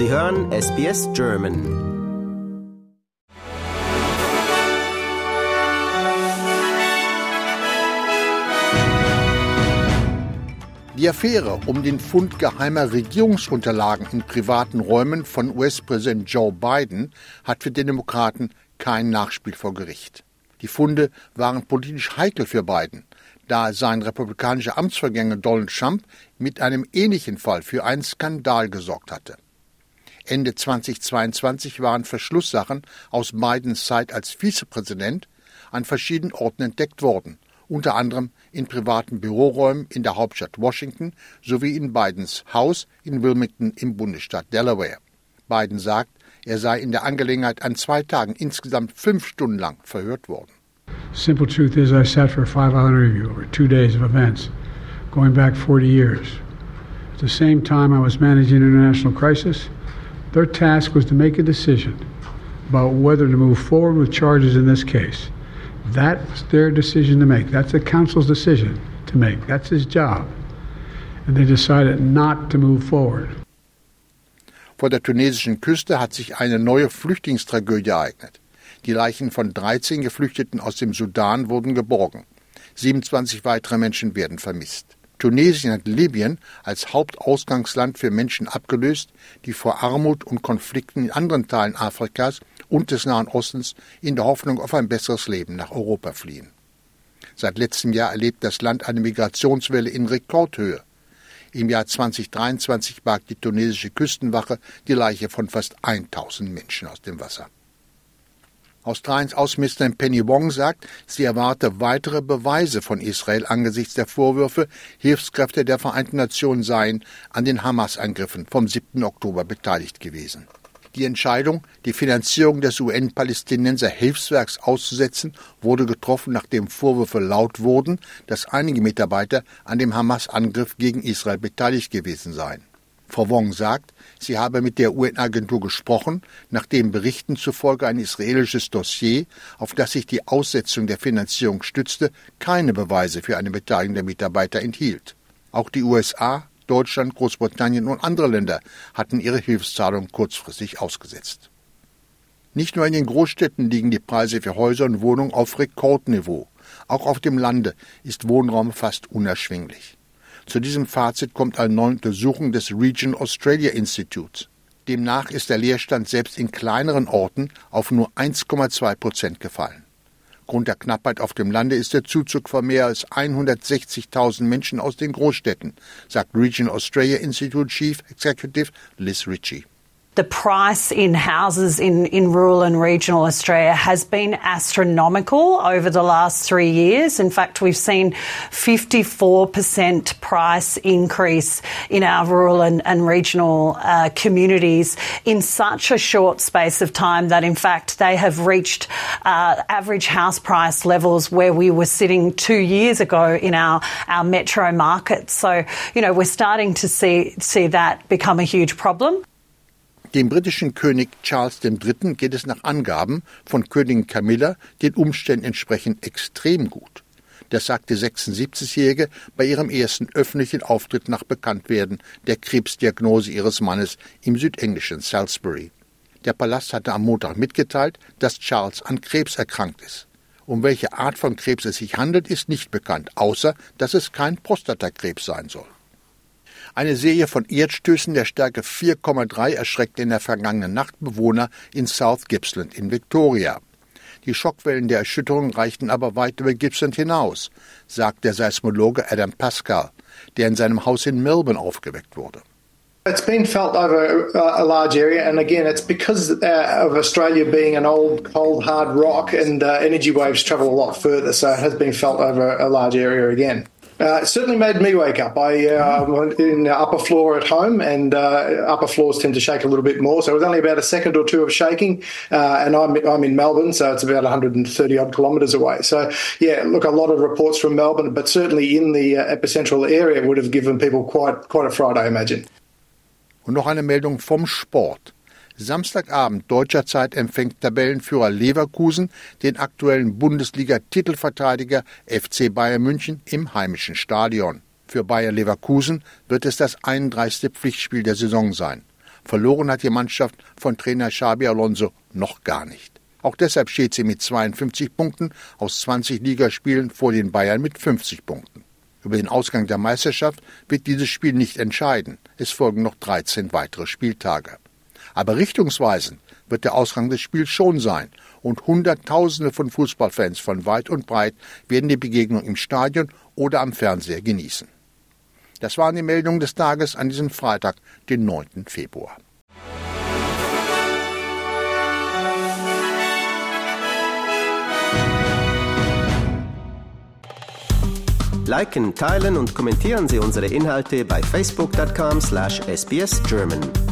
Sie hören SBS German. Die Affäre um den Fund geheimer Regierungsunterlagen in privaten Räumen von US-Präsident Joe Biden hat für den Demokraten kein Nachspiel vor Gericht. Die Funde waren politisch heikel für Biden, da sein republikanischer Amtsvergänger Donald Trump mit einem ähnlichen Fall für einen Skandal gesorgt hatte. Ende 2022 waren Verschlusssachen aus Bidens Zeit als Vizepräsident an verschiedenen Orten entdeckt worden unter anderem in privaten Büroräumen in der Hauptstadt Washington sowie in Bidens Haus in Wilmington im Bundesstaat Delaware. Biden sagt, er sei in der Angelegenheit an zwei Tagen insgesamt fünf Stunden lang verhört worden. Simple truth is, I sat for a five-hour interview over two days of events, going back 40 years. At the same time, I was managing an international crisis. Their task was to make a decision about whether to move forward with charges in this case. That's their decision to make. That's the council's decision to make. That's his job. And they decided not to move forward. Vor der tunesischen Küste hat sich eine neue Flüchtlingstragödie ereignet. Die Leichen von 13 Geflüchteten aus dem Sudan wurden geborgen. 27 weitere Menschen werden vermisst. Tunesien hat Libyen als Hauptausgangsland für Menschen abgelöst, die vor Armut und Konflikten in anderen Teilen Afrikas und des Nahen Ostens in der Hoffnung auf ein besseres Leben nach Europa fliehen. Seit letztem Jahr erlebt das Land eine Migrationswelle in Rekordhöhe. Im Jahr 2023 barg die tunesische Küstenwache die Leiche von fast 1000 Menschen aus dem Wasser. Australiens Außenministerin Penny Wong sagt, sie erwarte weitere Beweise von Israel angesichts der Vorwürfe, Hilfskräfte der Vereinten Nationen seien an den Hamas-Angriffen vom 7. Oktober beteiligt gewesen. Die Entscheidung, die Finanzierung des UN-Palästinenser Hilfswerks auszusetzen, wurde getroffen, nachdem Vorwürfe laut wurden, dass einige Mitarbeiter an dem Hamas-Angriff gegen Israel beteiligt gewesen seien. Frau Wong sagt, sie habe mit der UN-Agentur gesprochen, nachdem Berichten zufolge ein israelisches Dossier, auf das sich die Aussetzung der Finanzierung stützte, keine Beweise für eine Beteiligung der Mitarbeiter enthielt. Auch die USA Deutschland, Großbritannien und andere Länder hatten ihre Hilfszahlungen kurzfristig ausgesetzt. Nicht nur in den Großstädten liegen die Preise für Häuser und Wohnungen auf Rekordniveau. Auch auf dem Lande ist Wohnraum fast unerschwinglich. Zu diesem Fazit kommt eine neue Untersuchung des Region Australia Institutes. Demnach ist der Leerstand selbst in kleineren Orten auf nur 1,2 Prozent gefallen. Grund der Knappheit auf dem Lande ist der Zuzug von mehr als 160.000 Menschen aus den Großstädten, sagt Region Australia Institute Chief Executive Liz Ritchie. The price in houses in, in rural and regional Australia has been astronomical over the last three years. In fact, we've seen 54% price increase in our rural and, and regional uh, communities in such a short space of time that, in fact, they have reached uh, average house price levels where we were sitting two years ago in our, our metro markets. So, you know, we're starting to see, see that become a huge problem. Dem britischen König Charles III. geht es nach Angaben von Königin Camilla den Umständen entsprechend extrem gut. Das sagte 76-Jährige bei ihrem ersten öffentlichen Auftritt nach Bekanntwerden der Krebsdiagnose ihres Mannes im südenglischen Salisbury. Der Palast hatte am Montag mitgeteilt, dass Charles an Krebs erkrankt ist. Um welche Art von Krebs es sich handelt, ist nicht bekannt, außer dass es kein Prostatakrebs sein soll. Eine Serie von Erdstößen der Stärke 4,3 erschreckte in der vergangenen Nacht Bewohner in South Gippsland in Victoria. Die Schockwellen der Erschütterung reichten aber weit über Gippsland hinaus, sagt der Seismologe Adam Pascal, der in seinem Haus in Melbourne aufgeweckt wurde. It's been felt over uh, a large area, and again, it's because uh, of Australia being an old, cold, hard rock, and uh, energy waves travel a lot further, so it has been felt over a large area again. Uh, it certainly made me wake up. I uh, in the upper floor at home, and uh, upper floors tend to shake a little bit more. So it was only about a second or two of shaking, uh, and I'm I'm in Melbourne, so it's about 130 odd kilometres away. So yeah, look, a lot of reports from Melbourne, but certainly in the uh, epicentral area would have given people quite quite a fright, I imagine. Und noch eine Meldung vom Sport. Samstagabend deutscher Zeit empfängt Tabellenführer Leverkusen den aktuellen Bundesliga-Titelverteidiger FC Bayern München im heimischen Stadion. Für Bayer Leverkusen wird es das 31. Pflichtspiel der Saison sein. Verloren hat die Mannschaft von Trainer Xabi Alonso noch gar nicht. Auch deshalb steht sie mit 52 Punkten aus 20 Ligaspielen vor den Bayern mit 50 Punkten. Über den Ausgang der Meisterschaft wird dieses Spiel nicht entscheiden. Es folgen noch 13 weitere Spieltage. Aber richtungsweisend wird der Ausgang des Spiels schon sein und Hunderttausende von Fußballfans von weit und breit werden die Begegnung im Stadion oder am Fernseher genießen. Das waren die Meldungen des Tages an diesem Freitag, den 9. Februar. Liken, teilen und kommentieren Sie unsere Inhalte bei facebook.com/sbsgerman.